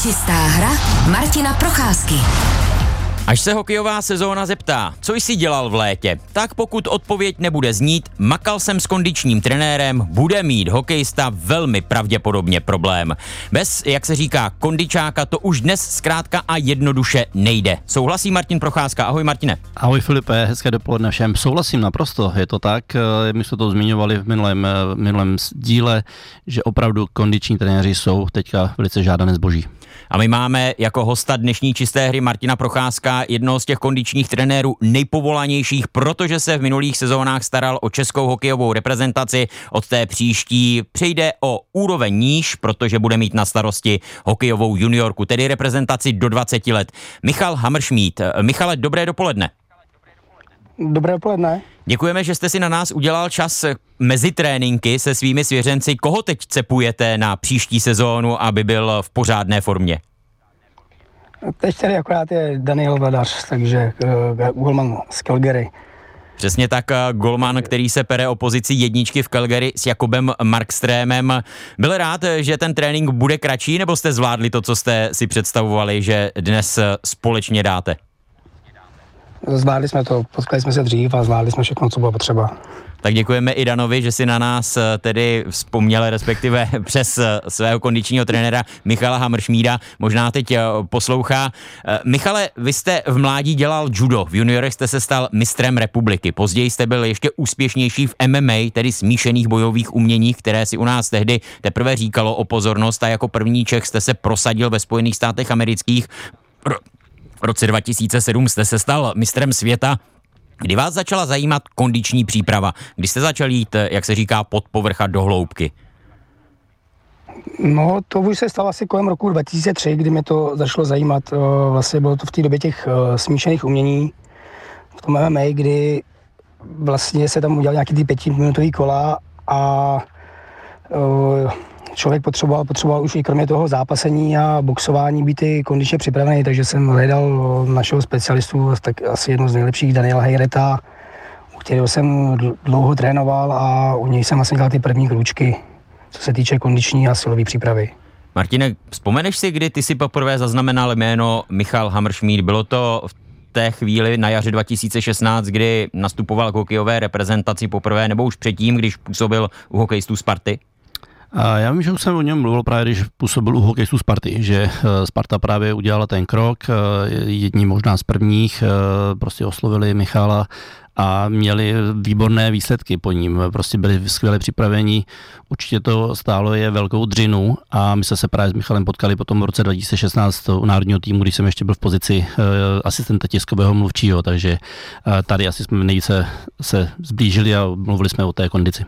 Čistá hra Martina Procházky. Až se hokejová sezóna zeptá, co jsi dělal v létě, tak pokud odpověď nebude znít, makal jsem s kondičním trenérem, bude mít hokejista velmi pravděpodobně problém. Bez, jak se říká, kondičáka to už dnes zkrátka a jednoduše nejde. Souhlasí Martin Procházka. Ahoj Martine. Ahoj Filipe, hezké dopoledne všem. Souhlasím naprosto, je to tak. Eh, my jsme to zmiňovali v minulém, eh, minulém díle, že opravdu kondiční trenéři jsou teďka velice žádané zboží. A my máme jako hosta dnešní čisté hry Martina Procházka, jednoho z těch kondičních trenérů nejpovolanějších, protože se v minulých sezónách staral o českou hokejovou reprezentaci. Od té příští přejde o úroveň níž, protože bude mít na starosti hokejovou juniorku, tedy reprezentaci do 20 let. Michal Hammerschmidt. Michale, dobré dopoledne. Dobré dopoledne. Děkujeme, že jste si na nás udělal čas mezi tréninky se svými svěřenci. Koho teď cepujete na příští sezónu, aby byl v pořádné formě? Teď tady akorát je Daniel Vladař, takže uh, Golman z Calgary. Přesně tak, eh, Golman, který se pere o pozici jedničky v Calgary s Jakobem Markstrémem. Byl rád, že ten trénink bude kratší, nebo jste zvládli to, co jste si představovali, že dnes společně dáte? Zvládli jsme to, potkali jsme se dřív a zvládli jsme všechno, co bylo potřeba. Tak děkujeme i Danovi, že si na nás eh, tedy vzpomněl, respektive přes eh, svého kondičního trenéra Michala Hamršmída. Možná teď eh, poslouchá. Michale, vy jste v mládí dělal judo, v juniorech jste se stal mistrem republiky. Později jste byl ještě úspěšnější v MMA, tedy smíšených bojových uměních, které si u nás tehdy teprve říkalo o pozornost a jako první Čech jste se prosadil ve Spojených státech amerických. V roce 2007 jste se stal mistrem světa Kdy vás začala zajímat kondiční příprava? Kdy jste začal jít, jak se říká, pod povrcha do hloubky? No, to už se stalo asi kolem roku 2003, kdy mě to začalo zajímat. Eh, vlastně bylo to v té době těch eh, smíšených umění, v tom MMA, kdy vlastně se tam udělal nějaký ty pětiminutový kola a eh, člověk potřeboval, potřeboval už i kromě toho zápasení a boxování být i kondičně připravený, takže jsem hledal našeho specialistu, tak asi jedno z nejlepších, Daniela Hejreta, u kterého jsem dlouho trénoval a u něj jsem vlastně dělal ty první kručky, co se týče kondiční a silové přípravy. Martine, vzpomeneš si, kdy ty si poprvé zaznamenal jméno Michal Hammerschmidt? Bylo to v té chvíli na jaře 2016, kdy nastupoval k hokejové reprezentaci poprvé, nebo už předtím, když působil u hokejistů Sparty? A já vím, že už jsem o něm mluvil právě, když působil u hokejistů Sparty, že eh, Sparta právě udělala ten krok, eh, jedni možná z prvních, eh, prostě oslovili Michala a měli výborné výsledky po ním. Prostě byli skvěle připraveni. Určitě to stálo je velkou dřinu a my jsme se právě s Michalem potkali potom v roce 2016 u národního týmu, když jsem ještě byl v pozici asistenta tiskového mluvčího, takže tady asi jsme nejvíce se zblížili a mluvili jsme o té kondici.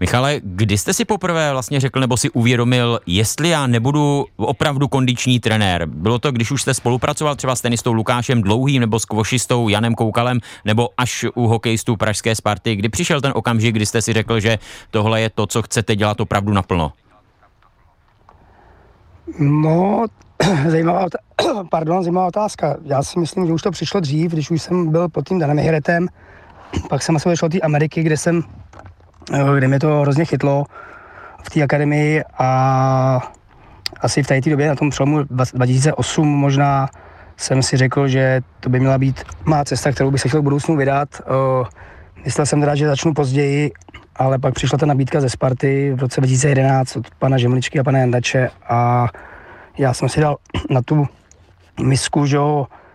Michale, kdy jste si poprvé vlastně řekl nebo si uvědomil, jestli já nebudu opravdu kondiční trenér? Bylo to, když už jste spolupracoval třeba s tenistou Lukášem Dlouhým nebo s kvošistou Janem Koukalem nebo až u hokejistů Pražské Sparty? Kdy přišel ten okamžik, kdy jste si řekl, že tohle je to, co chcete dělat opravdu naplno? No, zajímavá, pardon, zajímavá otázka. Já si myslím, že už to přišlo dřív, když už jsem byl pod tím Danem Hretem, pak jsem asi odešel do Ameriky, kde jsem kde mě to hrozně chytlo v té akademii a asi v té době, na tom přelomu 2008 možná, jsem si řekl, že to by měla být má cesta, kterou bych se chtěl v budoucnu vydat. Eh, myslel jsem teda, že začnu později, ale pak přišla ta nabídka ze Sparty v roce 2011 od pana Žemličky a pana Jandače a já jsem si dal na tu misku, že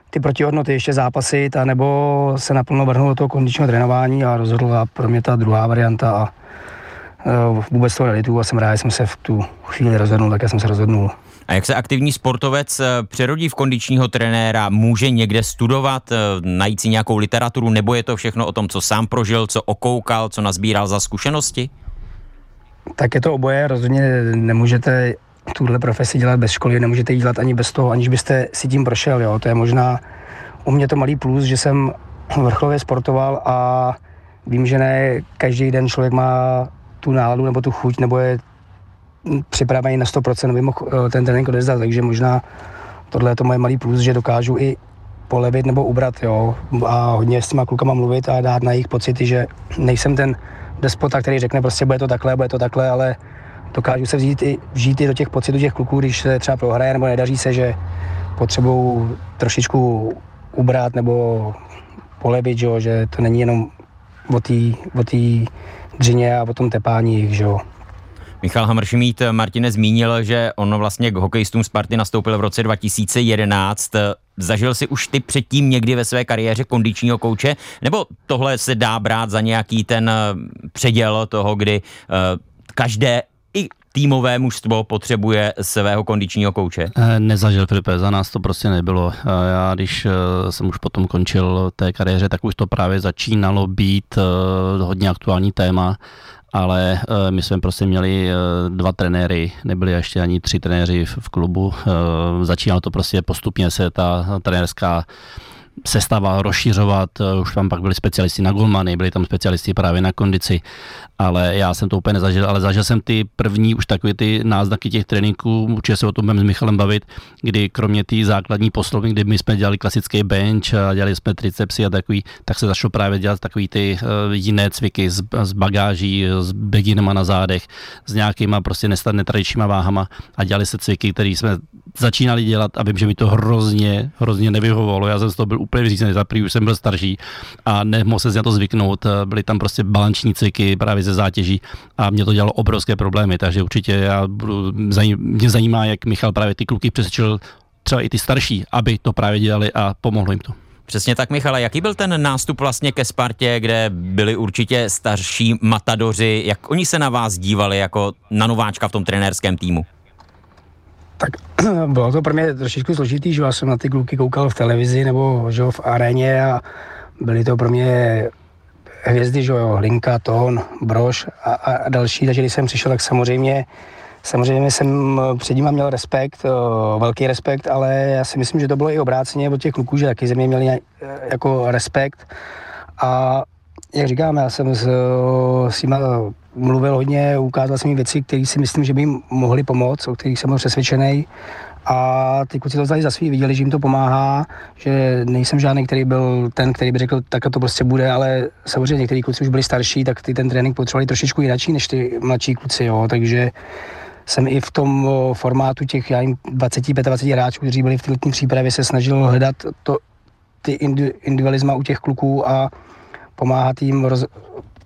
ty protihodnoty ještě zápasit, nebo se naplno vrhnout do toho kondičního trénování a rozhodla pro mě ta druhá varianta a uh, vůbec toho realitu a jsem rád, že jsem se v tu chvíli rozhodnul, tak já jsem se rozhodnul. A jak se aktivní sportovec e, přerodí v kondičního trenéra? Může někde studovat, e, najít si nějakou literaturu, nebo je to všechno o tom, co sám prožil, co okoukal, co nazbíral za zkušenosti? Tak je to oboje, rozhodně nemůžete tuhle profesi dělat bez školy, nemůžete ji dělat ani bez toho, aniž byste si tím prošel. Jo. To je možná u mě to malý plus, že jsem vrcholově sportoval a vím, že ne každý den člověk má tu náladu nebo tu chuť, nebo je připravený na 100%, aby mohl eh, ten trénink odezdat, takže možná tohle je to moje malý plus, že dokážu i polevit nebo ubrat, jo, a hodně s těma klukama mluvit a dát na jejich pocity, že nejsem ten despota, který řekne prostě bude to takhle, bude to takhle, ale dokážu se vzít i, vžít i do těch pocitů těch kluků, když se třeba prohraje nebo nedaří se, že potřebují trošičku ubrat nebo polebit, že, že to není jenom o té dřině a o tom tepání, že jo. Michal Hamršmít Martine zmínil, že on vlastně k hokejistům Sparty nastoupil v roce 2011. Zažil si už ty předtím někdy ve své kariéře kondičního kouče, nebo tohle se dá brát za nějaký ten předěl toho, kdy uh, každé týmové mužstvo potřebuje svého kondičního kouče? Eh, nezažil Filipe, za nás to prostě nebylo. Eh, já když eh, jsem už potom končil té kariéře, tak už to právě začínalo být hodně aktuální téma ale my jsme prostě měli dva trenéry, nebyli ještě ani tři trenéři v klubu. Začínalo to prostě postupně se ta trenérská sestava rozšiřovat, eh, už tam pak byli specialisti na golmany, byli tam specialisti právě na kondici, ale já jsem to úplně nezažil, ale zažil jsem ty první už takové ty náznaky těch tréninků, určitě se o tom budeme s Michalem bavit, kdy kromě té základní poslovny, kdy my jsme dělali klasický bench a dělali jsme tricepsy a takový, tak se začalo právě dělat takový ty uh, jiné cviky z, z bagáží, s beginema na zádech, s nějakýma prostě netradičníma váhama a dělali se cviky, které jsme začínali dělat a vím, že mi to hrozně, hrozně nevyhovovalo. Já jsem z toho byl úplně vyřízený, za už jsem byl starší a nemohl se na to zvyknout. Byly tam prostě balanční cviky právě ze zátěží a mě to dělalo obrovské problémy, takže určitě já budu, mě zajímá, jak Michal právě ty kluky přesvědčil třeba i ty starší, aby to právě dělali a pomohlo jim to. Přesně tak, Michale. Jaký byl ten nástup vlastně ke Spartě, kde byli určitě starší matadoři? Jak oni se na vás dívali jako na nováčka v tom trenérském týmu? Tak bylo to pro mě trošičku složitý, že já jsem na ty kluky koukal v televizi nebo že v aréně a byly to pro mě hvězdy, že jo, Hlinka, Tón, Brož a, a další, takže když jsem přišel, tak samozřejmě Samozřejmě jsem před nimi měl respekt, velký respekt, ale já si myslím, že to bylo i obráceně od těch kluků, že taky ze mě měli jako respekt. A jak říkám, já jsem s, s nimi mluvil hodně, ukázal jsem jim věci, které si myslím, že by jim mohly pomoct, o kterých jsem byl přesvědčený. A ty kluci to vzali za svý, viděli, že jim to pomáhá, že nejsem žádný, který byl ten, který by řekl, tak to prostě bude, ale samozřejmě někteří kluci už byli starší, tak ty ten trénink potřebovali trošičku jinak než ty mladší kluci, jo. takže jsem i v tom formátu těch, já jim 20-25 hráčů, kteří byli v té letní přípravě, se snažil hledat to, ty individualisma u těch kluků a pomáhat jim roz,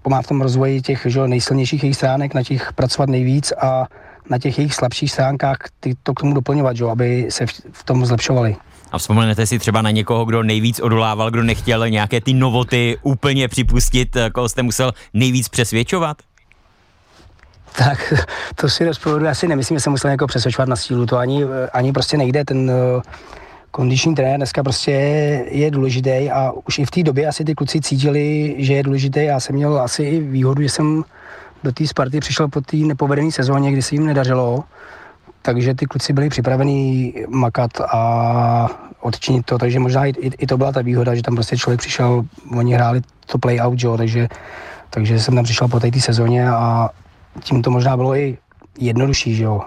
pomáhat v tom rozvoji těch že, nejsilnějších jejich stránek, na těch pracovat nejvíc a na těch jejich slabších stránkách ty, to k tomu doplňovat, že, aby se v, v tom zlepšovali. A vzpomenete si třeba na někoho, kdo nejvíc odolával, kdo nechtěl nějaké ty novoty úplně připustit, koho jste musel nejvíc přesvědčovat? Tak to si rozpovedu, asi nemyslím, že jsem musel někoho přesvědčovat na sílu, to ani, ani prostě nejde, ten kondiční trenér dneska prostě je důležitý a už i v té době asi ty kluci cítili, že je důležitý. Já jsem měl asi i výhodu, že jsem do té Sparty přišel po té nepovedené sezóně, kdy se jim nedařilo, takže ty kluci byli připravení makat a odčinit to, takže možná i, i, to byla ta výhoda, že tam prostě člověk přišel, oni hráli to play-out, jo, takže, takže jsem tam přišel po té sezóně a tím to možná bylo i jednodušší, že jo.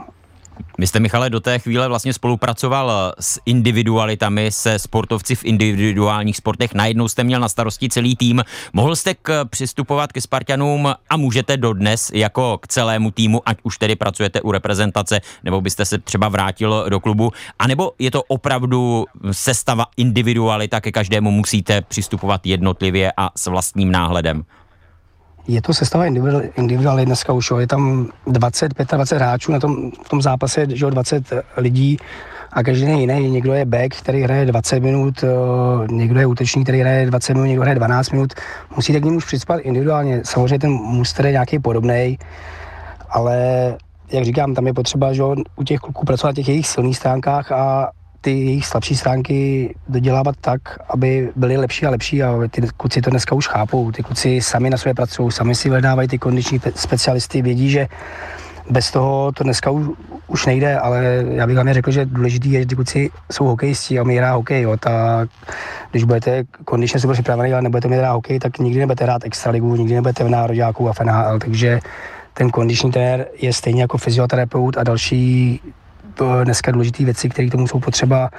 Vy jste, Michale, do té chvíle vlastně spolupracoval s individualitami, se sportovci v individuálních sportech. Najednou jste měl na starosti celý tým. Mohl jste k, přistupovat ke Spartanům a můžete dodnes jako k celému týmu, ať už tedy pracujete u reprezentace, nebo byste se třeba vrátil do klubu, anebo je to opravdu sestava individualita, ke každému musíte přistupovat jednotlivě a s vlastním náhledem? Je to sestava individuální dneska už, jo. je tam 20, 25 hráčů na tom, v tom zápase, jo, 20 lidí a každý je jiný. Někdo je back, který hraje 20 minut, někdo je útočník, který hraje 20 minut, někdo hraje 12 minut. Musíte k němu už přispat individuálně. Samozřejmě ten muster je nějaký podobný, ale jak říkám, tam je potřeba že u těch kluků pracovat na těch jejich silných stránkách a ty jejich slabší stránky dodělávat tak, aby byly lepší a lepší a ty kluci to dneska už chápou. Ty kluci sami na své pracují, sami si vyhledávají ty kondiční specialisty, vědí, že bez toho to dneska už, už nejde, ale já bych vám řekl, že důležitý je, že ty kluci jsou hokejisti a my hrá hokej, jo, tak když budete kondičně super připravený, ale nebudete mít hrát hokej, tak nikdy nebudete hrát extraligu, nikdy nebudete v nároďáku a FNHL, takže ten kondiční trenér je stejně jako fyzioterapeut a další dneska důležité věci, které tomu jsou potřeba.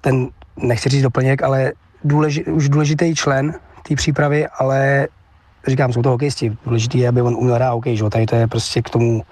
Ten, nechci říct doplněk, ale důleži, už důležitý člen té přípravy, ale říkám, jsou to hokejisti, důležité je, aby on uměl hrát hokej, že? tady to je prostě k tomu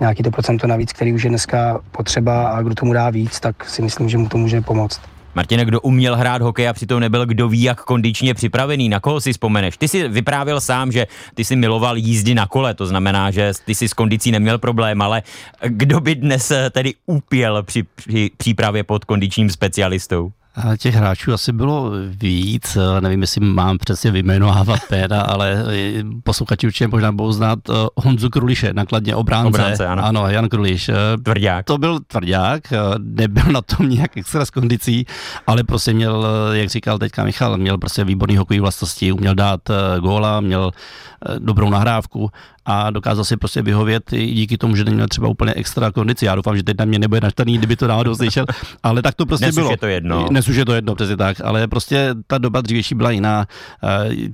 nějaký to procento navíc, který už je dneska potřeba a kdo tomu dá víc, tak si myslím, že mu to může pomoct. Martine, kdo uměl hrát hokej a přitom nebyl kdo ví, jak kondičně připravený, na koho si vzpomeneš? Ty si vyprávěl sám, že ty si miloval jízdy na kole, to znamená, že ty si s kondicí neměl problém, ale kdo by dnes tedy upěl při, při přípravě pod kondičním specialistou? Těch hráčů asi bylo víc, nevím, jestli mám přesně vyjmenovávat péra, ale posluchači určitě možná budou znát eh, Honzu Kruliše, nakladně obránce. obránce ano. ano, Jan Kruliš. Eh, tvrdák. To byl tvrdák, eh, nebyl na tom nějak extra s kondicí, ale prostě měl, jak říkal teďka Michal, měl prostě výborný hokejový vlastnosti, uměl dát góla, měl dobrou nahrávku a dokázal si prostě vyhovět i díky tomu, že neměl třeba úplně extra kondici. Já doufám, že teď na mě nebude naštvaný, kdyby to náhodou slyšel, ale tak to prostě Dnes bylo. je to jedno. Dnes už je to jedno, přesně tak, ale prostě ta doba dřívější byla jiná.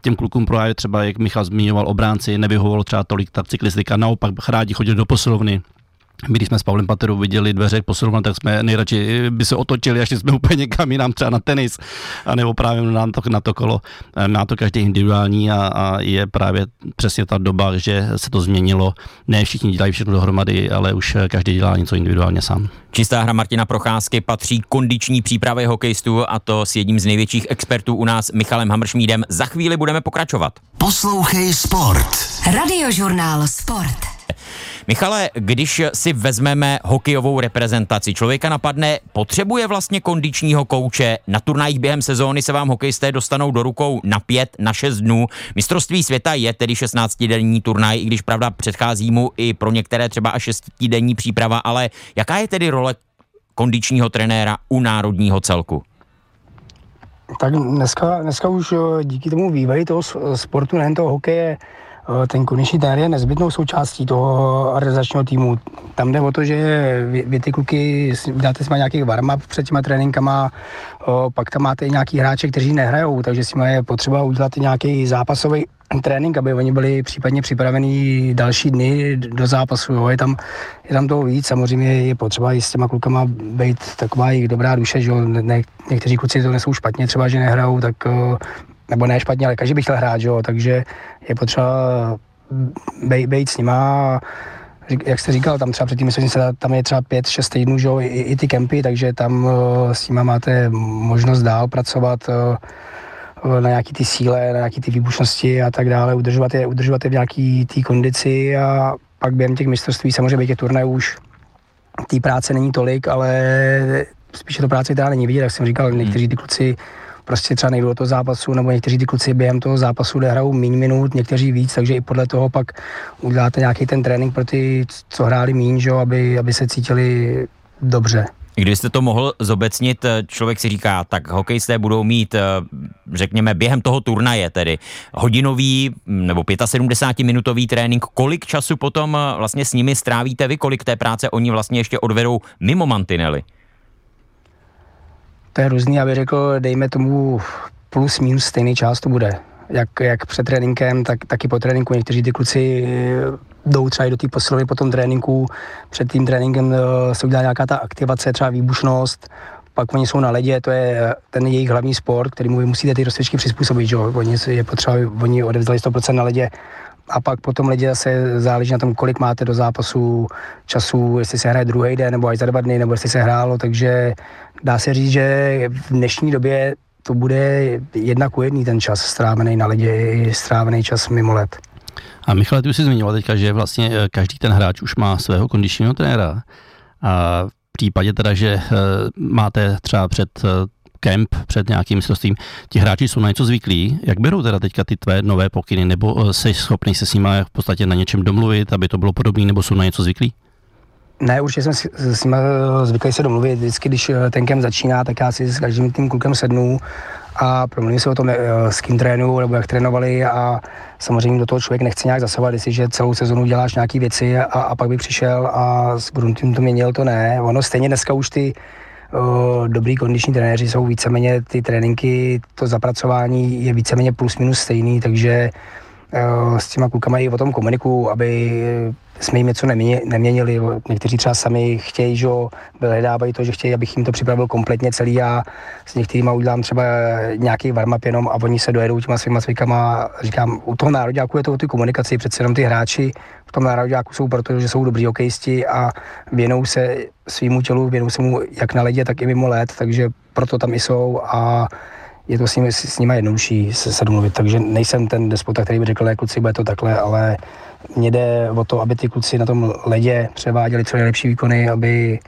Těm klukům právě třeba, jak Michal zmiňoval, obránci, nevyhovovalo třeba tolik ta cyklistika, naopak rádi chodili do posilovny, my, když jsme s Pavlem Paterou viděli dveře k posilovně, tak jsme nejradši by se otočili, až jsme úplně někam jinam, třeba na tenis, a nebo právě na to, na to kolo. Eh, má to každý individuální a, a, je právě přesně ta doba, že se to změnilo. Ne všichni dělají všechno dohromady, ale už každý dělá něco individuálně sám. Čistá hra Martina Procházky patří kondiční přípravě hokejistů a to s jedním z největších expertů u nás Michalem Hamršmídem. Za chvíli budeme pokračovat. Poslouchej Sport. Radiožurnál Sport. Michale, když si vezmeme hokejovou reprezentaci, člověka napadne, potřebuje vlastně kondičního kouče. Na turnajích během sezóny se vám hokejisté dostanou do rukou na pět, na šest dnů. Mistrovství světa je tedy 16-denní turnaj, i když pravda předchází mu i pro některé třeba až 6-denní příprava, ale jaká je tedy role kondičního trenéra u národního celku? Tak dneska, dneska už eh, díky tomu vývoji toho sportu, nejen toho hokeje, ten konečný je nezbytnou součástí toho organizačního týmu. Tam jde o to, že vy, vy ty kluky dáte si nějakých warm před těma tréninkama, eh, pak tam máte nějaký hráče, kteří nehrajou, takže si je potřeba udělat nějaký zápasový trénink, aby oni byli případně připravení další dny do zápasu. Jo. Je, tam, je tam toho víc, samozřejmě je potřeba i s těma klukama být taková jejich dobrá duše, že jo. Ne, někteří kluci to nesou špatně, třeba že nehrajou, tak eh, nebo ne špatně, ale každý by chtěl hrát, že jo, takže je potřeba být, s nima jak jste říkal, tam třeba předtím myslím, tam je třeba 5-6 týdnů, že jo, i, i ty kempy, takže tam uh, s nima máte možnost dál pracovat uh, na nějaký ty síle, na nějaký ty výbušnosti a tak dále, udržovat je, udržovat je v nějaký té kondici a pak během těch mistrovství samozřejmě těch turnajů už. Té práce není tolik, ale spíše to práce teda není vidět, jak jsem říkal, někteří ty kluci prostě třeba nejdou do toho zápasu, nebo někteří ty kluci během toho zápasu odehrajou méně minut, někteří víc, takže i podle toho pak uděláte nějaký ten trénink pro ty, co hráli míň, že, aby, aby se cítili dobře. Kdybyste to mohl zobecnit, člověk si říká, tak hokejisté budou mít, eh, řekněme, během toho turnaje tedy hodinový nebo 75-minutový trénink. Kolik času potom eh, vlastně s nimi strávíte vy, kolik té práce oni vlastně ještě odvedou mimo mantinely? To je různý, aby řekl, dejme tomu plus minus stejný čas to bude. Jak, jak před tréninkem, tak, tak i po tréninku. Někteří ty kluci eh, jdou třeba i do té posilovny po tom tréninku. Před tím tréninkem eh, se udělá nějaká ta aktivace, třeba výbušnost, pak oni jsou na ledě, to je ten jejich hlavní sport, který mu musíte ty rozcvičky přizpůsobit, že? Oni je potřeba, oni odevzdali 100% na ledě a pak potom lidi zase záleží na tom, kolik máte do zápasu času, jestli se hraje druhý den, nebo až za dva dny, nebo jestli se hrálo, takže dá se říct, že v dnešní době to bude jedna ku jedný ten čas strávený na ledě i strávený čas mimo let. A Michal, ty už jsi zmiňoval teďka, že vlastně eh, každý ten hráč už má svého kondičního trenéra. A v případě teda, že eh, máte třeba před eh, kemp před nějakým mistrovstvím, ti hráči jsou na něco zvyklí. Jak berou teda teďka ty tvé nové pokyny, nebo jsi schopný se s nimi v podstatě na něčem domluvit, aby to bylo podobné, nebo jsou na něco zvyklí? Ne, určitě jsem s, nimi zvyklý se domluvit. Vždycky, když ten kemp začíná, tak já si s každým tím klukem sednu a promluvím se o tom, eh, s kým trénu, nebo jak trénovali a samozřejmě do toho člověk nechce nějak zasahovat, že celou sezonu děláš nějaké věci a, a pak by přišel a s Gruntým to měnil, to ne. Ono stejně dneska už ty dobrý kondiční trenéři jsou víceméně ty tréninky, to zapracování je víceméně plus minus stejný, takže s těma klukama i o tom komunikuju, aby jsme jim něco neměnili. Někteří třeba sami chtějí, že vyhledávají to, že chtějí, abych jim to připravil kompletně celý a s některými udělám třeba nějaký warm jenom a oni se dojedou těma svýma cvikama. Říkám, u toho národňáku je to o ty komunikaci, přece jenom ty hráči v tom národňáku jsou proto, že jsou dobrý hokejisti a věnou se svýmu tělu, věnou se mu jak na ledě, tak i mimo let, takže proto tam i jsou a je to s nimi, s nimi jednodušší se, se domluvit, takže nejsem ten despota, který by řekl, že kluci bude to takhle, ale mně jde o to, aby ty kluci na tom ledě převáděli co nejlepší výkony, aby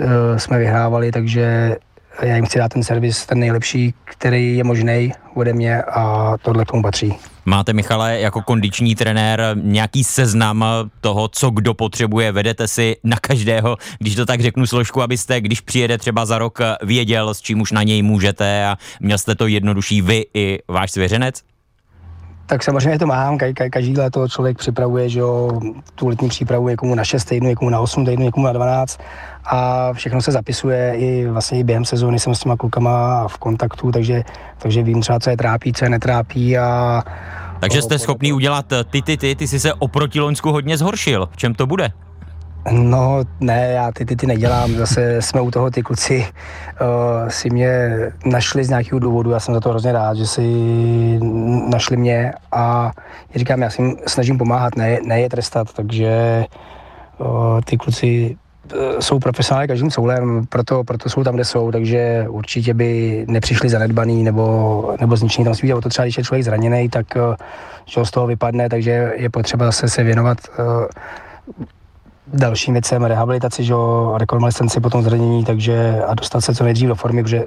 uh, jsme vyhrávali, takže já jim chci dát ten servis, ten nejlepší, který je možný ode mě a tohle k tomu patří. Máte, Michale, jako kondiční trenér nějaký seznam toho, co kdo potřebuje? Vedete si na každého, když to tak řeknu složku, abyste, když přijede třeba za rok, věděl, s čím už na něj můžete a měl jste to jednodušší vy i váš svěřenec? Tak samozřejmě to mám, ka- ka- každý léto člověk připravuje, že jo, tu letní přípravu někomu na 6 týdnů, někomu na 8 týdnů, někomu na 12 a všechno se zapisuje i vlastně i během sezóny jsem s těma klukama v kontaktu, takže, takže vím třeba, co je trápí, co je netrápí a takže jste schopný udělat ty, ty, ty, ty jsi se oproti Loňsku hodně zhoršil. V čem to bude? No ne, já ty, ty, ty nedělám, zase jsme u toho, ty kluci uh, si mě našli z nějakého důvodu, já jsem za to hrozně rád, že si našli mě a já říkám, já si snažím pomáhat, ne, ne je trestat, takže uh, ty kluci Eh, jsou profesionálně každým soulem, proto, proto jsou tam, kde jsou, takže určitě by nepřišli zanedbaný nebo, nebo zničení tam svítě. O to třeba, když je člověk zraněný, tak že z toho vypadne, takže je potřeba zase se věnovat dalším věcem, rehabilitaci, že rekonvalescenci po tom zranění, takže a dostat se co nejdřív do formy, protože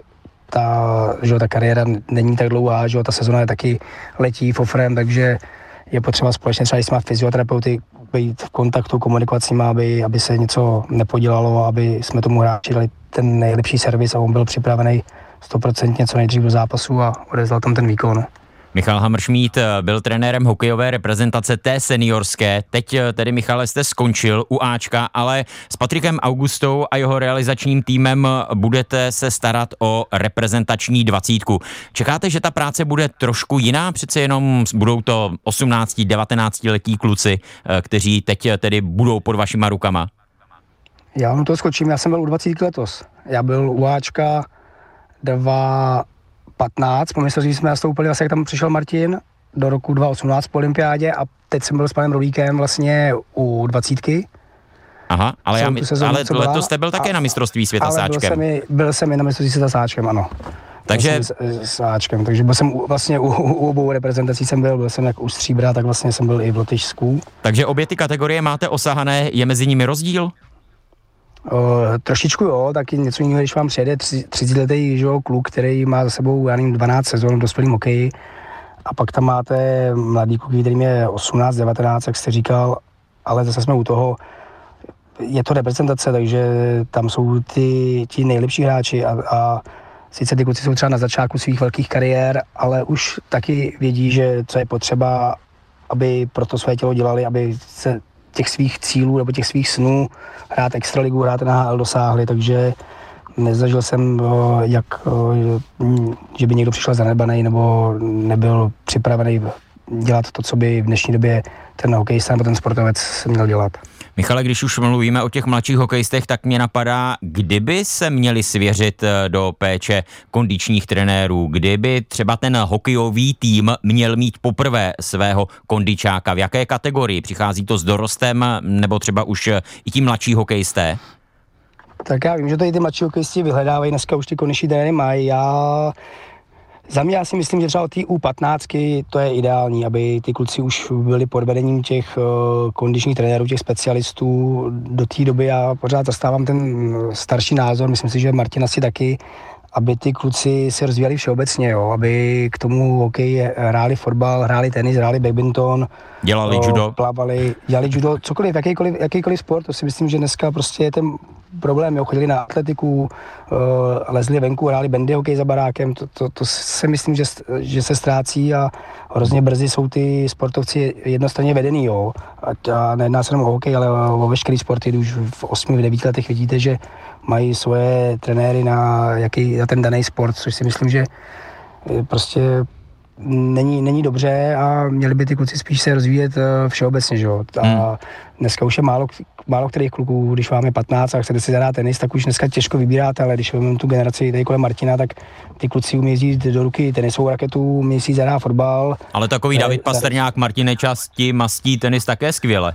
ta, že ta kariéra není tak dlouhá, že ta sezona je taky letí fofrem, takže je potřeba společně třeba s těma fyzioterapeuty být v kontaktu, komunikovat s nimi, aby, aby se něco nepodělalo, aby jsme tomu hráči dali ten nejlepší servis a on byl připravený 100% něco nejdřív do zápasu a odezval tam ten výkon. Michal Hamršmít eh, byl trenérem hokejové reprezentace té seniorské. Teď eh, tedy, Michale, jste skončil u Ačka, ale s Patrikem Augustou a jeho realizačním týmem budete se starat o reprezentační dvacítku. Čekáte, že ta práce bude trošku jiná? Přece jenom budou to 18-19 letí kluci, eh, kteří teď tedy budou pod vašima rukama. Já to skočím, já jsem byl u 20 letos. Já byl u Ačka dva 15, po mistrovství jsme nastoupili, vlastně jak tam přišel Martin, do roku 2018 po olympiádě a teď jsem byl s panem Rolíkem vlastně u dvacítky. Aha, ale, já, sezónu, ale letos jste byl také a, na mistrovství světa ale sáčkem. Byl jsem, i, byl jsem i na mistrovství světa sáčkem, ano. Takže... S, s sáčkem, takže byl jsem u, vlastně u, u obou reprezentací jsem byl, byl jsem jak u Stříbra, tak vlastně jsem byl i v Lotyšsku. Takže obě ty kategorie máte osahané, je mezi nimi rozdíl? Trošičku jo, taky něco jiného, když vám přijede 30 letý že, kluk, který má za sebou, já nevím, 12 sezon v dospělém hokeji a pak tam máte mladý kluk, kterým je 18, 19, jak jste říkal, ale zase jsme u toho, je to reprezentace, takže tam jsou ty, ti nejlepší hráči a, a sice ty kluci jsou třeba na začátku svých velkých kariér, ale už taky vědí, že co je potřeba, aby pro to své tělo dělali, aby se těch svých cílů nebo těch svých snů hrát extraligu, hrát NHL dosáhli, takže nezažil jsem, jak, že by někdo přišel zanedbaný nebo nebyl připravený dělat to, co by v dnešní době ten hokejista nebo ten sportovec měl dělat. Michale, když už mluvíme o těch mladších hokejistech, tak mě napadá, kdyby se měli svěřit eh, do péče kondičních trenérů, kdyby třeba ten hokejový tým měl mít poprvé svého kondičáka, v jaké kategorii? Přichází to s dorostem nebo třeba už eh, i ti mladší hokejisté? Tak já vím, že i ty mladší hokejisti vyhledávají, dneska už ty kondiční trenéry mají. Já za mě já si myslím, že třeba té U15 to je ideální, aby ty kluci už byli pod vedením těch uh, kondičních trenérů, těch specialistů. Do té doby já pořád zastávám ten starší názor, myslím si, že Martin asi taky, aby ty kluci se rozvíjeli všeobecně, jo, aby k tomu hokej hráli fotbal, hráli tenis, hráli badminton, dělali o, judo, plavali, dělali judo, cokoliv, jakýkoliv, jakýkoliv sport, to si myslím, že dneska prostě je ten problém, jo, chodili na atletiku, uh, lezli venku, hráli bandy hokej za barákem, to, to, to si myslím, že, že se ztrácí a hrozně brzy jsou ty sportovci jednostranně vedený, jo. A, a nejedná se jenom o hokej, ale o veškerý sporty, už v 8, v 9 letech vidíte, že mají svoje trenéry na, jaký, na ten daný sport, což si myslím, že prostě není, není dobře a měli by ty kluci spíš se rozvíjet uh, všeobecně, že jo. A hmm. dneska už je málo, málo kterých kluků, když máme 15 a chcete si zahrát tenis, tak už dneska těžko vybíráte, ale když vezmeme tu generaci tady kolem Martina, tak ty kluci umí jezdit do ruky tenisovou raketu, umí si zahrát fotbal. Ale takový David Pastrňák, Martin Nečas, ti mastí tenis také skvěle.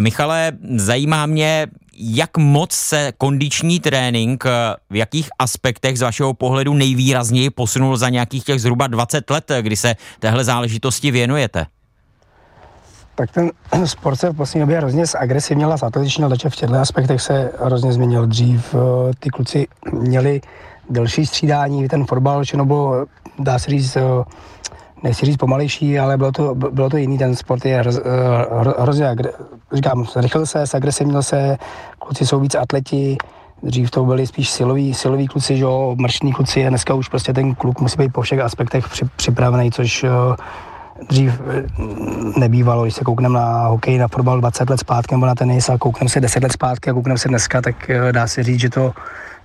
Michale, zajímá mě, jak moc se kondiční trénink v jakých aspektech z vašeho pohledu nejvýrazněji posunul za nějakých těch zhruba 20 let, kdy se téhle záležitosti věnujete? Tak ten sport se v poslední době hrozně zagresivněl a zatletičnil, takže v těchto aspektech se hrozně změnil. Dřív eh, ty kluci měli delší střídání, ten fotbal, že byl, dá se říct, eh, nechci říct pomalejší, ale bylo to, bylo to jiný, ten sport je hroz, hro, hrozně, říkám, zrychlil se, zagresivnil se, kluci jsou víc atleti, dřív to byli spíš siloví, siloví kluci, že jo, mrštní kluci a dneska už prostě ten kluk musí být po všech aspektech při, připravený, což uh, dřív eh, nebývalo, když se koukneme na hokej, na fotbal 20 let zpátky nebo na tenis a koukneme se 10 let zpátky a koukneme se dneska, tak dá se říct, že to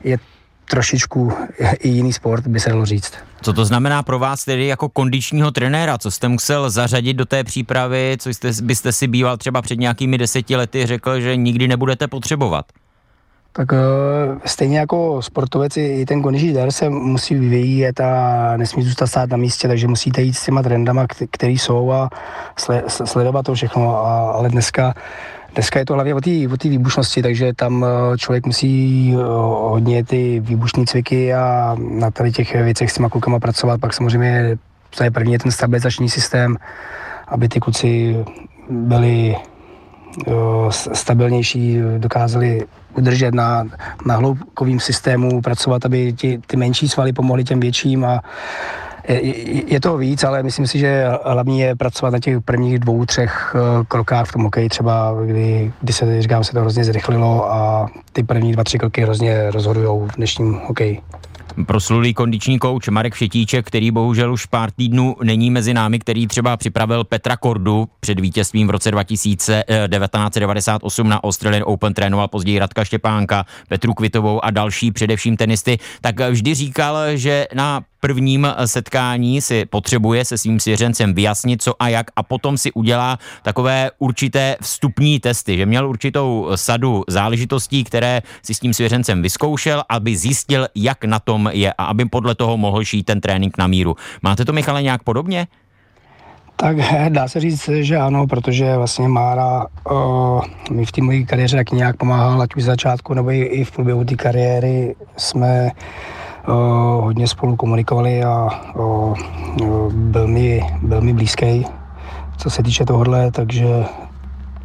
je trošičku i jiný sport, by se dalo říct. Co to znamená pro vás tedy jako kondičního trenéra? Co jste musel zařadit do té přípravy, co jste, byste si býval třeba před nějakými deseti lety řekl, že nikdy nebudete potřebovat? Tak uh, stejně jako sportovec i ten kondiční der se musí vyvíjet a nesmí zůstat stát na místě, takže musíte jít s těma trendama, které jsou a sledovat to všechno. A, ale dneska Dneska je to hlavně o té o výbušnosti, takže tam eh, člověk musí eh, hodně ty výbušní cviky a na tady těch věcech s těma klukama pracovat. Pak samozřejmě to je první ten stabilizační systém, aby ty kluci byli eh, stabilnější, dokázali udržet na, na hloubkovým systému, pracovat, aby ti, ty menší svaly pomohly těm větším a je, je to víc, ale myslím si, že hlavní je pracovat na těch prvních dvou, třech eh, krokách v tom hokeji, třeba kdy, kdy se, říkám, se to hrozně zrychlilo a ty první dva, tři kroky hrozně rozhodují v dnešním hokeji. Proslulý kondiční kouč Marek Všetíček, který bohužel už pár týdnů není mezi námi, který třeba připravil Petra Kordu před vítězstvím v roce 1998 na Australian Open, trénoval později Radka Štěpánka, Petru Kvitovou a další především tenisty, tak vždy říkal, že na prvním setkání si potřebuje se svým svěřencem vyjasnit, co a jak a potom si udělá takové určité vstupní testy, že měl určitou sadu záležitostí, které si s tím svěřencem vyzkoušel, aby zjistil, jak na tom je a aby podle toho mohl šít ten trénink na míru. Máte to, Michale, nějak podobně? Tak dá se říct, že ano, protože vlastně Mára uh, mi v té mojí kariéře taky nějak pomáhal, ať už v začátku nebo i, i v průběhu té kariéry jsme uh, hodně spolu komunikovali a uh, byl, mi, byl mi blízký, co se týče tohohle, takže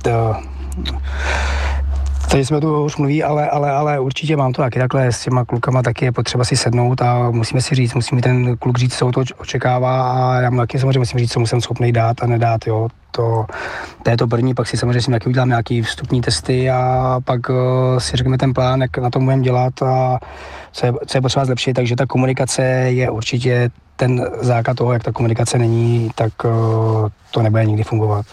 uh, Tady jsme tu už mluví, ale, ale, ale určitě mám to taky takhle s těma klukama, taky je potřeba si sednout a musíme si říct, musíme ten kluk říct, co to očekává a já mu taky samozřejmě musím říct, co mu jsem schopný dát a nedát, jo. To, to je to první, pak si samozřejmě taky udělám nějaký vstupní testy a pak uh, si řekneme ten plán, jak na tom budeme dělat a co je, co je potřeba zlepšit, takže ta komunikace je určitě ten základ toho, jak ta komunikace není, tak uh, to nebude nikdy fungovat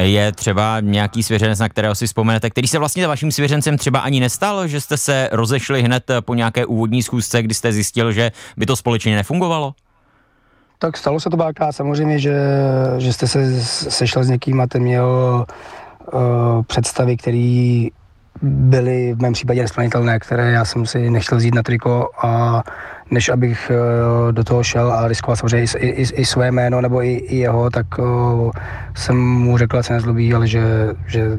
je třeba nějaký svěřenec, na kterého si vzpomenete, který se vlastně vaším svěřencem třeba ani nestal, že jste se rozešli hned po nějaké úvodní schůzce, kdy jste zjistil, že by to společně nefungovalo? Tak stalo se to báka, samozřejmě, že, že jste se sešel s někým a ten měl uh, představy, které byly v mém případě nesplnitelné, které já jsem si nechtěl vzít na triko a než abych uh, do toho šel a riskoval samozřejmě i, i, i své jméno nebo i, i jeho, tak uh, jsem mu řekl, že se nezlobí, ale že, že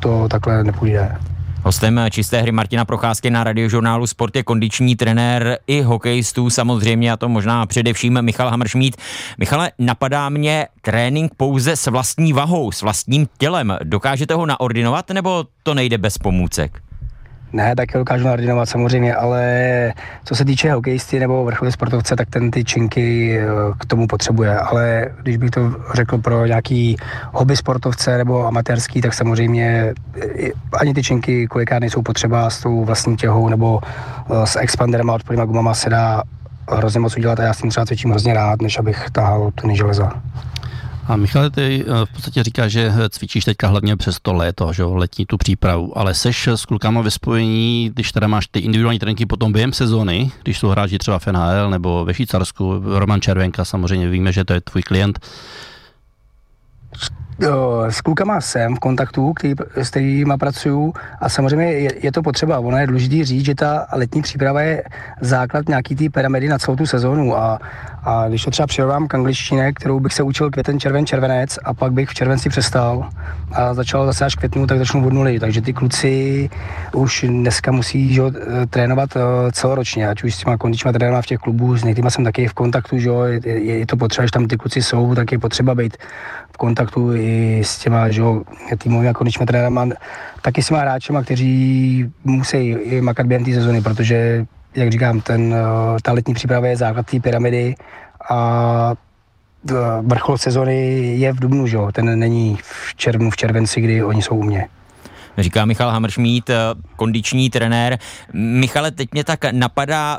to takhle nepůjde. Hostem čisté hry Martina Procházky na radiožurnálu Sport je kondiční trenér i hokejistů samozřejmě a to možná především Michal Hamršmít. Michale, napadá mě trénink pouze s vlastní vahou, s vlastním tělem. Dokážete ho naordinovat nebo to nejde bez pomůcek? Ne, tak dokážu naordinovat samozřejmě, ale co se týče hokejisty nebo vrcholové sportovce, tak ten ty činky eh, k tomu potřebuje. Ale když bych to řekl pro nějaký hobby sportovce nebo amatérský, tak samozřejmě eh, ani ty činky kolikrát nejsou potřeba s tou vlastní těhou nebo eh, s expanderem a odpornýma gumama se dá hrozně moc udělat a já s tím třeba cvičím hrozně rád, než abych tahal tuny železa. A Michal, ty eh, v podstatě říká, že cvičíš teďka hlavně přes to léto, že letní tu přípravu, ale seš s klukama ve spojení, když teda máš ty individuální tréninky potom během sezóny, když jsou hráči třeba v NHL nebo ve Švýcarsku, Roman Červenka, samozřejmě víme, že to je tvůj klient, s klukama jsem v kontaktu, který, s kterými pracuju a samozřejmě je, je to potřeba. Ono je důležité říct, že ta letní příprava je základ nějaký té pyramidy na celou tu sezónu a, a když to třeba přirovnám k angličtině, kterou bych se učil květen, červen, červenec a pak bych v červenci přestal a začal zase až květnu, tak začnu od nuly. Takže ty kluci už dneska musí že, trénovat eh, celoročně, ať už s těma kondičníma trénovat v těch klubů, s některými jsem taky v kontaktu, že je, je, to potřeba, že tam ty kluci jsou, tak je potřeba být kontaktu i s těma že, týmovými kondičními trénama, taky s těma hráčema, kteří musí makat během té sezony, protože jak říkám, ten, eh, ta letní příprava je základ té pyramidy a eh, vrchol sezony je v Dubnu, že jo? ten není v červnu, v červenci, kdy oni jsou u mě. Říká Michal Hamršmít, eh, kondiční trenér. Michale, teď mě tak napadá,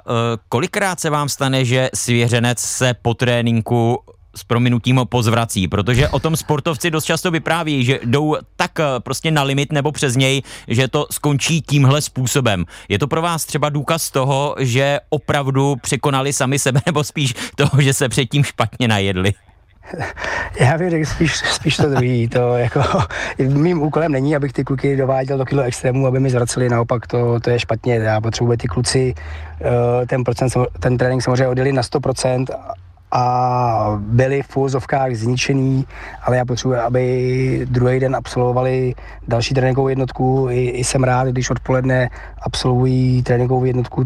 kolikrát se vám stane, že svěřenec se po tréninku s prominutím pozvrací, protože o tom sportovci dost často vypráví, že jdou tak eh, prostě na limit nebo přes něj, že to skončí tímhle způsobem. Je to pro vás třeba důkaz toho, že opravdu překonali sami sebe, nebo spíš toho, že se předtím špatně najedli? Já bych řekl spíš, spíš to druhý. To jako, mým úkolem není, abych ty kluky dováděl do kilo extrémů, aby mi zvraceli, naopak to, to je špatně. Já potřebuji ty kluci, eh, ten, procent, ten trénink samozřejmě oddělit na 100% a byli v úzovkách zničený, ale já potřebuji, aby druhý den absolvovali další tréninkovou jednotku. I, i jsem rád, když odpoledne absolvují tréninkovou jednotku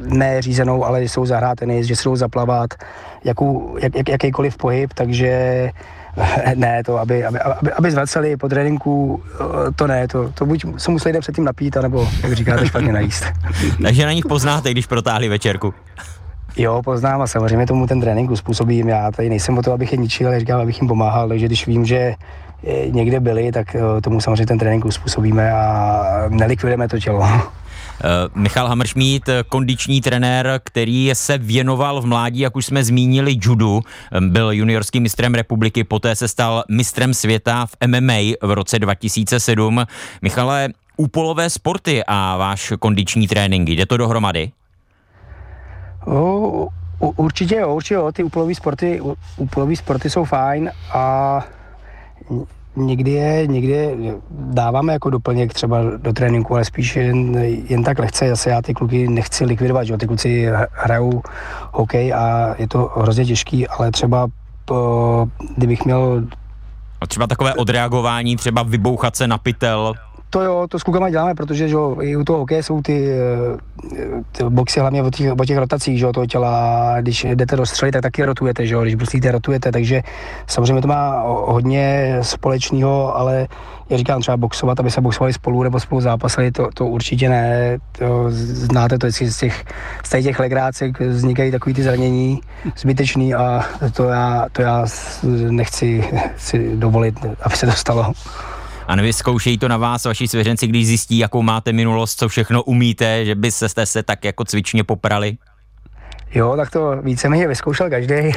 ne řízenou, ale jsou zahrát tenis, že se jdou zaplavat, jakou, jak, jak, jakýkoliv pohyb, takže ne, to, aby, aby, aby, aby zvraceli po tréninku, to ne, to, to buď se museli jde předtím napít, anebo, jak říkáte, špatně najíst. Takže na nich poznáte, když protáhli večerku. Jo, poznám a samozřejmě tomu ten trénink uspůsobím. Já tady nejsem o to, abych je ničil, ale říkám, abych jim pomáhal, takže když vím, že eh, někde byli, tak eh, tomu samozřejmě ten trénink uspůsobíme a nelikvidujeme to tělo. Uh, Michal Hamršmít, kondiční trenér, který se věnoval v mládí, jak už jsme zmínili, judu, byl juniorským mistrem republiky, poté se stal mistrem světa v MMA v roce 2007. Michale, úpolové sporty a váš kondiční trénink, jde to dohromady? O, určitě jo, určitě jo, ty úplový sporty, úplový sporty jsou fajn a někdy je, někdy dáváme jako doplněk třeba do tréninku, ale spíš jen, jen tak lehce, zase já ty kluky nechci likvidovat, že ty kluci hrajou hokej a je to hrozně těžký, ale třeba po, kdybych měl a třeba takové odreagování, třeba vybouchat se na pytel, to jo, to s klukama děláme, protože že, i u toho hokeje jsou ty, eh, ty boxy hlavně o těch, o těch rotacích, že, toho těla, když jdete do střely, tak taky rotujete, že, když bruslíte, rotujete, takže samozřejmě to má hodně společného, ale já říkám třeba boxovat, aby se boxovali spolu nebo spolu zápasili, to, to určitě ne, to, znáte to z těch, z těch legrácek vznikají takový ty zranění zbytečný a to já, to já nechci si dovolit, aby se to stalo a nevyzkoušejí to na vás vaši svěřenci, když zjistí, jakou máte minulost, co všechno umíte, že by se, se tak jako cvičně poprali? Jo, tak to víceméně vyzkoušel každý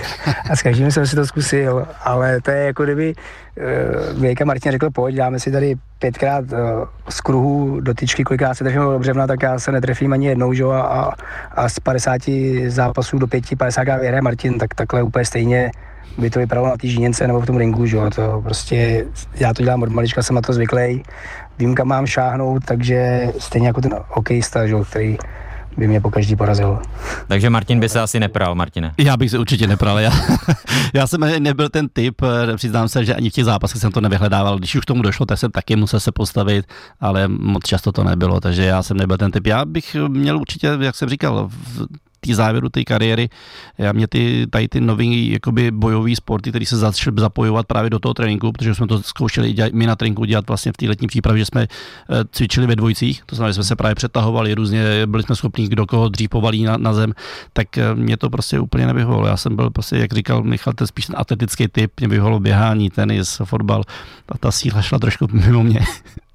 a s každým jsem si to zkusil, ale to je jako kdyby uh, Vějka Martin řekl, pojď, dáme si tady pětkrát uh, z kruhu do tyčky, kolikrát se trefím do břevna, tak já se netrefím ani jednou, že? A, a z 50 zápasů do 5, 50 vyhraje Martin, tak takhle úplně stejně by to vypadalo na té žíněnce nebo v tom ringu, že jo, to prostě, já to dělám od malička, jsem na to zvyklý, vím, kam mám šáhnout, takže stejně jako ten hokejista, že jo, který by mě po každý porazil. Takže Martin by se asi nepral, Martine. Já bych se určitě nepral. Já, já jsem nebyl ten typ, eh, přiznám se, že ani v těch zápasech jsem to nevyhledával. Když už k tomu došlo, tak jsem taky musel se postavit, ale moc často to nebylo, takže já jsem nebyl ten typ. Já bych měl určitě, jak jsem říkal, v té závěru té kariéry. Já mě ty, tady ty nový jakoby bojový sporty, které se začaly zapojovat právě do toho tréninku, protože jsme to zkoušeli dělat, my na tréninku dělat vlastně v té letní přípravě, že jsme eh, cvičili ve dvojicích, to znamená, že jsme se právě přetahovali různě, byli jsme schopni kdo koho dřív povalí na, na zem, tak eh, mě to prostě úplně nevyhovovalo. Já jsem byl prostě, jak říkal Michal, ten spíš ten atletický typ, mě běhání, tenis, fotbal, a ta síla šla trošku mimo mě.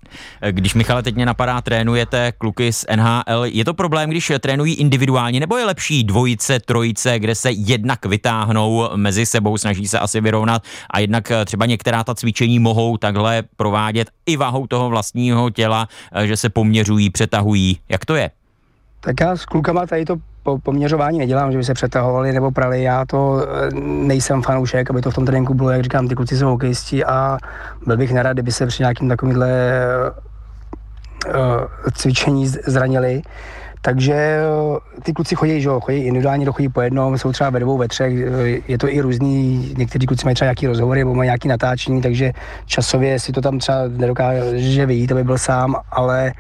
Když Michale teď mě napadá, trénujete kluky z NHL, je to problém, když trénují individuálně, nebo je lepší dvojice, trojice, kde se jednak vytáhnou mezi sebou, snaží se asi vyrovnat a jednak třeba některá ta cvičení mohou takhle provádět i váhou toho vlastního těla, že se poměřují, přetahují. Jak to je? Tak já s klukama tady to po, poměřování nedělám, že by se přetahovali nebo prali. Já to eh, nejsem fanoušek, aby to v tom tréninku bylo, jak říkám, ty kluci jsou hokejisti a byl bych nerad, kdyby se při nějakým takovýmhle uh, cvičení zranili. Takže ty kluci chodí, že jo, chodí individuálně, chodí po jednom, jsou třeba ve dvou, ve třech, je to i různý, někteří kluci mají třeba nějaký rozhovory nebo mají nějaký natáčení, takže časově si to tam třeba nedokáže vyjít, aby byl sám, ale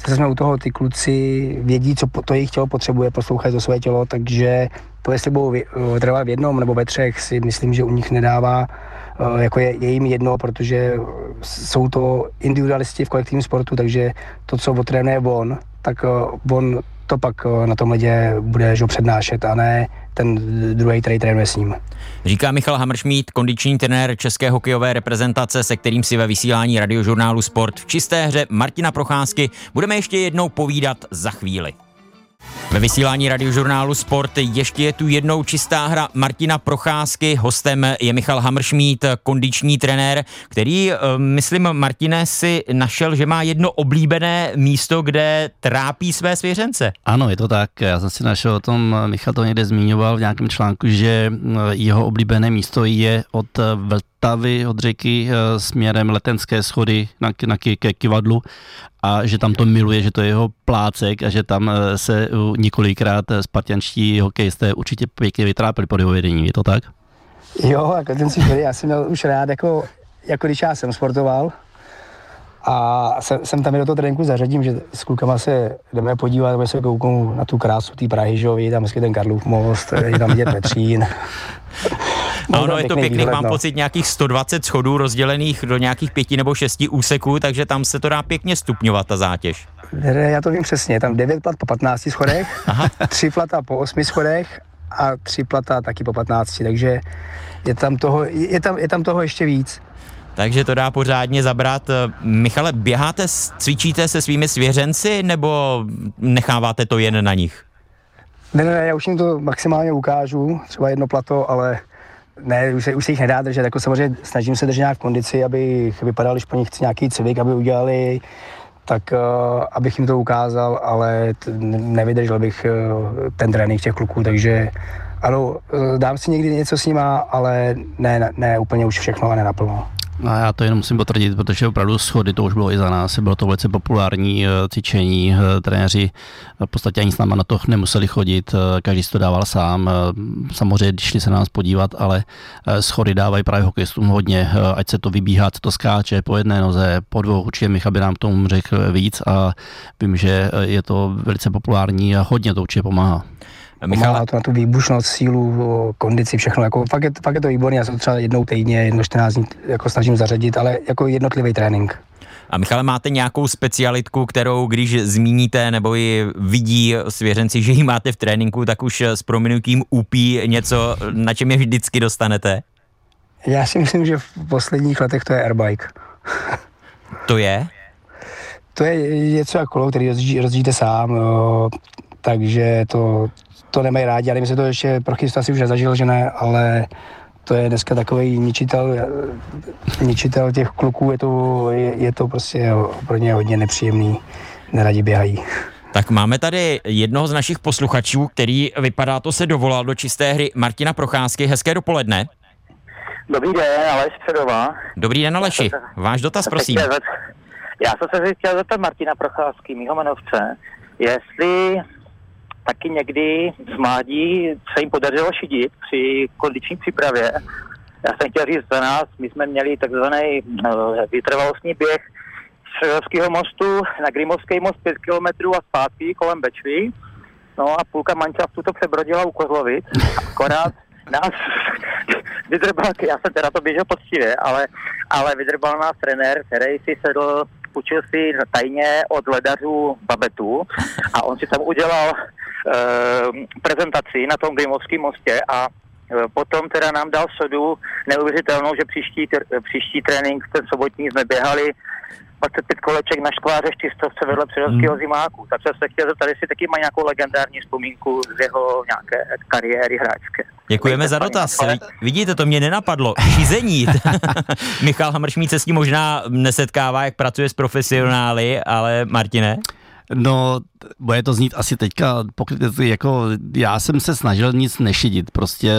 zase jsme u toho, ty kluci vědí, co to jejich tělo potřebuje, poslouchají to své tělo, takže to, jestli budou trvat v jednom nebo ve třech, si myslím, že u nich nedává eh, jako je, je jim jedno, protože jsou to individualisti v kolektivním sportu, takže to, co otrénuje on, tak eh, on to pak eh, na tom ledě bude že přednášet a ne ten druhý, který trénuje s ním. Říká Michal Hamršmít, kondiční trenér české hokejové reprezentace, se kterým si ve vysílání radiožurnálu Sport v čisté hře Martina Procházky budeme ještě jednou povídat za chvíli. Ve vysílání radiožurnálu Sport ještě je tu jednou čistá hra Martina Procházky. Hostem je Michal Hamršmít, kondiční trenér, který, eh, myslím, Martine si našel, že má jedno oblíbené místo, kde trápí své svěřence. Ano, je to tak. Já jsem si našel o tom, Michal to někde zmiňoval v nějakém článku, že eh, jeho oblíbené místo je od Vltavy, od řeky eh, směrem letenské schody na, na, ke kivadlu a že tam to miluje, že to je jeho plácek a že tam eh, se několikrát eh, spartianští hokejisté určitě pěkně vytrápili pod jeho vedením, je to tak? Jo, jako ten si já jsem měl už rád, jako, jako když já jsem sportoval, a jsem, jsem tam do toho tréninku zařadím, že s klukama se jdeme podívat, jdeme se kouknout na tu krásu té Prahy, že jo, tam ten Karlův most, je tam vidět Petřín. A ono je to pěkný, výhled, mám no. pocit nějakých 120 schodů rozdělených do nějakých pěti nebo šesti úseků, takže tam se to dá pěkně stupňovat ta zátěž. Já to vím přesně, tam 9 plat po 15 schodech, Aha. 3 plata po 8 schodech a 3 plata taky po 15, takže je tam toho, je tam, je tam toho ještě víc. Takže to dá pořádně zabrat. Michale, běháte, cvičíte se svými svěřenci nebo necháváte to jen na nich? Ne, ne, ne, já už jim to maximálně ukážu, třeba jedno plato, ale ne, už se, už se jich nedá držet, jako samozřejmě snažím se držet nějak kondici, abych vypadal, když po nich chci nějaký cvik, aby udělali, tak uh, abych jim to ukázal, ale t- nevydržel bych uh, ten trénink těch kluků, takže ano, uh, dám si někdy něco s nima, ale ne, ne, ne úplně už všechno a ne No já to jenom musím potvrdit, protože opravdu schody to už bylo i za nás, bylo to velice populární eh, cvičení, eh, trenéři v podstatě ani s náma na to nemuseli chodit, eh, každý si to dával sám, samozřejmě šli se na nás podívat, ale schody dávají právě hokejistům hodně, ať se to vybíhá, co to skáče po jedné noze, po dvou, určitě Michal by nám tomu řekl víc a vím, že je to velice populární a hodně to určitě pomáhá. Michal... Má to na tu výbušnost, sílu, kondici, všechno. Jako, fakt, je, fakt je to výborné, já se to třeba jednou týdně, jedno 14 dní jako snažím zařadit, ale jako jednotlivý trénink. A Michale, máte nějakou specialitku, kterou když zmíníte nebo ji vidí svěřenci, že ji máte v tréninku, tak už s prominutím úpí něco, na čem je vždycky dostanete? Já si myslím, že v posledních letech to je airbike. To je? To je něco jako kolo, který rozjíždíte sám, takže to, to nemají rádi, ale myslím, že to ještě Prochysta si už nezažil, že ne, ale to je dneska takový ničitel, ničitel těch kluků, je to, je, je to prostě pro ně hodně nepříjemný, neradi běhají. Tak máme tady jednoho z našich posluchačů, který vypadá to se dovolal do čisté hry Martina Procházky. Hezké dopoledne. Dobrý den, Aleš Předová. Dobrý den, Aleši. Váš dotaz, prosím. Já jsem se chtěl zeptat Martina Procházky, mýho jmenovce, jestli taky někdy z mládí se jim podařilo šidit při kondiční přípravě. Já jsem chtěl říct za nás, my jsme měli takzvaný uh, vytrvalostní běh z mostu na Grimovský most 5 km a zpátky kolem Bečvy. No a půlka mančaftu to přebrodila u Kozlovic, akorát nás vydrbal, já jsem teda to běžel poctivě, ale, ale vydrbal nás trenér, který si sedl půjčil si tajně od ledařů babetu a on si tam udělal prezentaci na tom Grimovském mostě a eh, potom teda nám dal sodu neuvěřitelnou, že příští, příští trénink, ten sobotní, jsme běhali 25 koleček na škváře čistovce vedle přerovského hmm. zimáku. Tak jsem se chtěl zeptat, jestli taky má nějakou legendární vzpomínku z jeho nějaké kariéry hráčské. Děkujeme za dotaz. Ale... Vidíte, to mě nenapadlo. Šizení. Michal Hamršmíc se s tím možná nesetkává, jak pracuje s profesionály, ale Martine? No, bude to znít asi teďka, pokud jako já jsem se snažil nic nešidit, prostě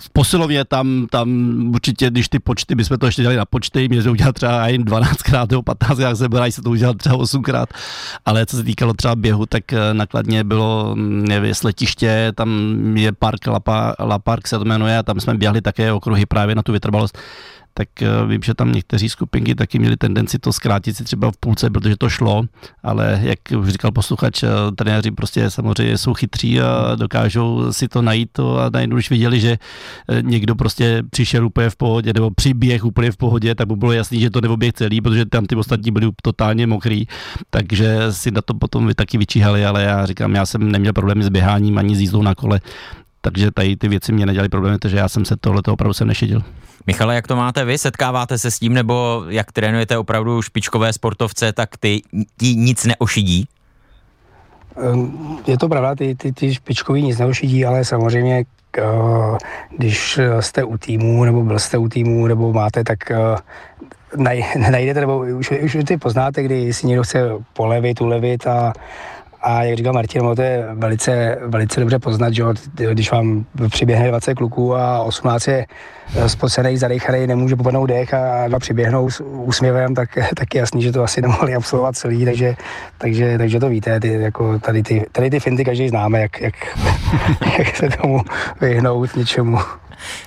v posilovně tam, tam určitě, když ty počty, my jsme to ještě dělali na počty, měli jsme udělat třeba jen 12krát nebo 15 jak se se to udělal třeba 8krát, ale co se týkalo třeba běhu, tak eh, nakladně bylo, mm, nevím, letiště, tam je park La, La Park se to jmenuje a tam jsme běhli také okruhy právě na tu vytrvalost tak eh, vím, že tam někteří skupinky taky měli tendenci to zkrátit si třeba v půlce, protože to šlo, ale jak už říkal posluchač, eh, trenéři prostě samozřejmě jsou chytří a dokážou si to najít a najednou, když viděli, že eh, někdo prostě přišel úplně v pohodě nebo přiběh úplně v pohodě, tak mu bylo jasný, že to neoběh celý, protože tam ty ostatní byli totálně mokrý, takže si na to potom taky vyčíhali, ale já říkám, já jsem neměl problémy s běháním ani s jízdou na kole, takže tady ty věci mě nedělaly problémy, takže já jsem se tohle opravdu jsem nešedil. Michale, jak to máte vy? Setkáváte se s tím, nebo jak trénujete opravdu špičkové sportovce, tak ty ti nic neošidí? Ehm, je to pravda, ty, ty, ty špičkový nic neošidí, ale samozřejmě eh, když jste u týmu, nebo byl jste u týmu, nebo máte, tak eh, najdete, nebo už, už ty poznáte, kdy si někdo chce polevit, ulevit a a jak říkal Martin, to je velice, velice dobře poznat, že když vám přiběhne 20 kluků a 18 je eh, spocený, zadechaný, nemůže popadnout dech a dva přiběhnou s úsměvem, tak, tak je jasný, že to asi nemohli absolvovat celý, takže, takže, takže to víte, ty, jako tady, ty, tady ty finty každý známe, jak, jak, jak se tomu vyhnout něčemu.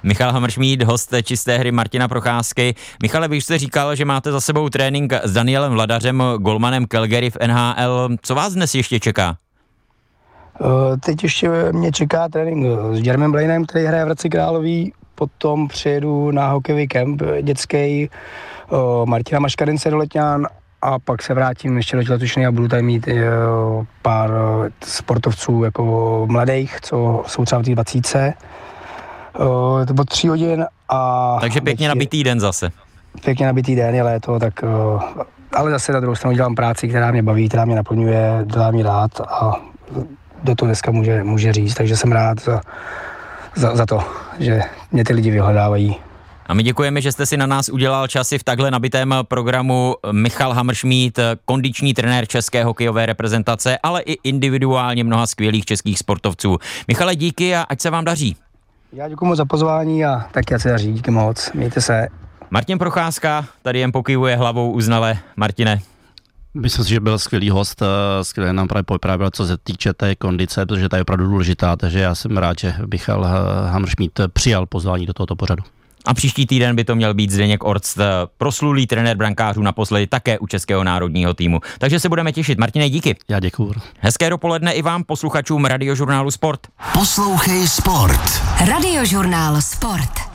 Michal Hamršmíd, host čisté hry Martina Procházky. Michale, vy jste říkal, že máte za sebou trénink s Danielem Vladařem, golmanem Calgary v NHL. Co vás dnes ještě čeká? Uh, teď ještě mě čeká trénink s Jeremem Blainem, který hraje v Hradci Králový. Potom přijedu na hokejový kemp dětský uh, Martina Maškarince do Letňán a pak se vrátím ještě do tělatušny a budu tady mít uh, pár sportovců jako mladých, co jsou třeba v té 20 Uh, to bylo tři hodin a... Takže pěkně večer, nabitý den zase. Pěkně nabitý den je léto, tak... Uh, ale zase na druhou stranu dělám práci, která mě baví, která mě naplňuje, dělá mě rád a do toho dneska může, může říct, takže jsem rád za, za, za to, že mě ty lidi vyhledávají. A my děkujeme, že jste si na nás udělal časy v takhle nabitém programu Michal Hamršmít, kondiční trenér české hokejové reprezentace, ale i individuálně mnoha skvělých českých sportovců. Michale, díky a ať se vám daří. Já děkuji moc za pozvání a tak já se daří, díky moc, mějte se. Martin Procházka tady jen pokyvuje hlavou uznale. Martine, Myslím si, že byl skvělý host, eh, skvěle nám právě popravil, co se týče té kondice, protože ta je opravdu důležitá, takže já jsem rád, že Michal eh, Hamršmít přijal pozvání do tohoto pořadu. A příští týden by to měl být Zdeněk Orc, eh, proslulý trenér brankářů naposledy také u českého národního týmu. Takže se budeme těšit. Martine, díky. Já děkuju. Hezké dopoledne i vám, posluchačům radiožurnálu Sport. Poslouchej Sport. Radiožurnál Sport.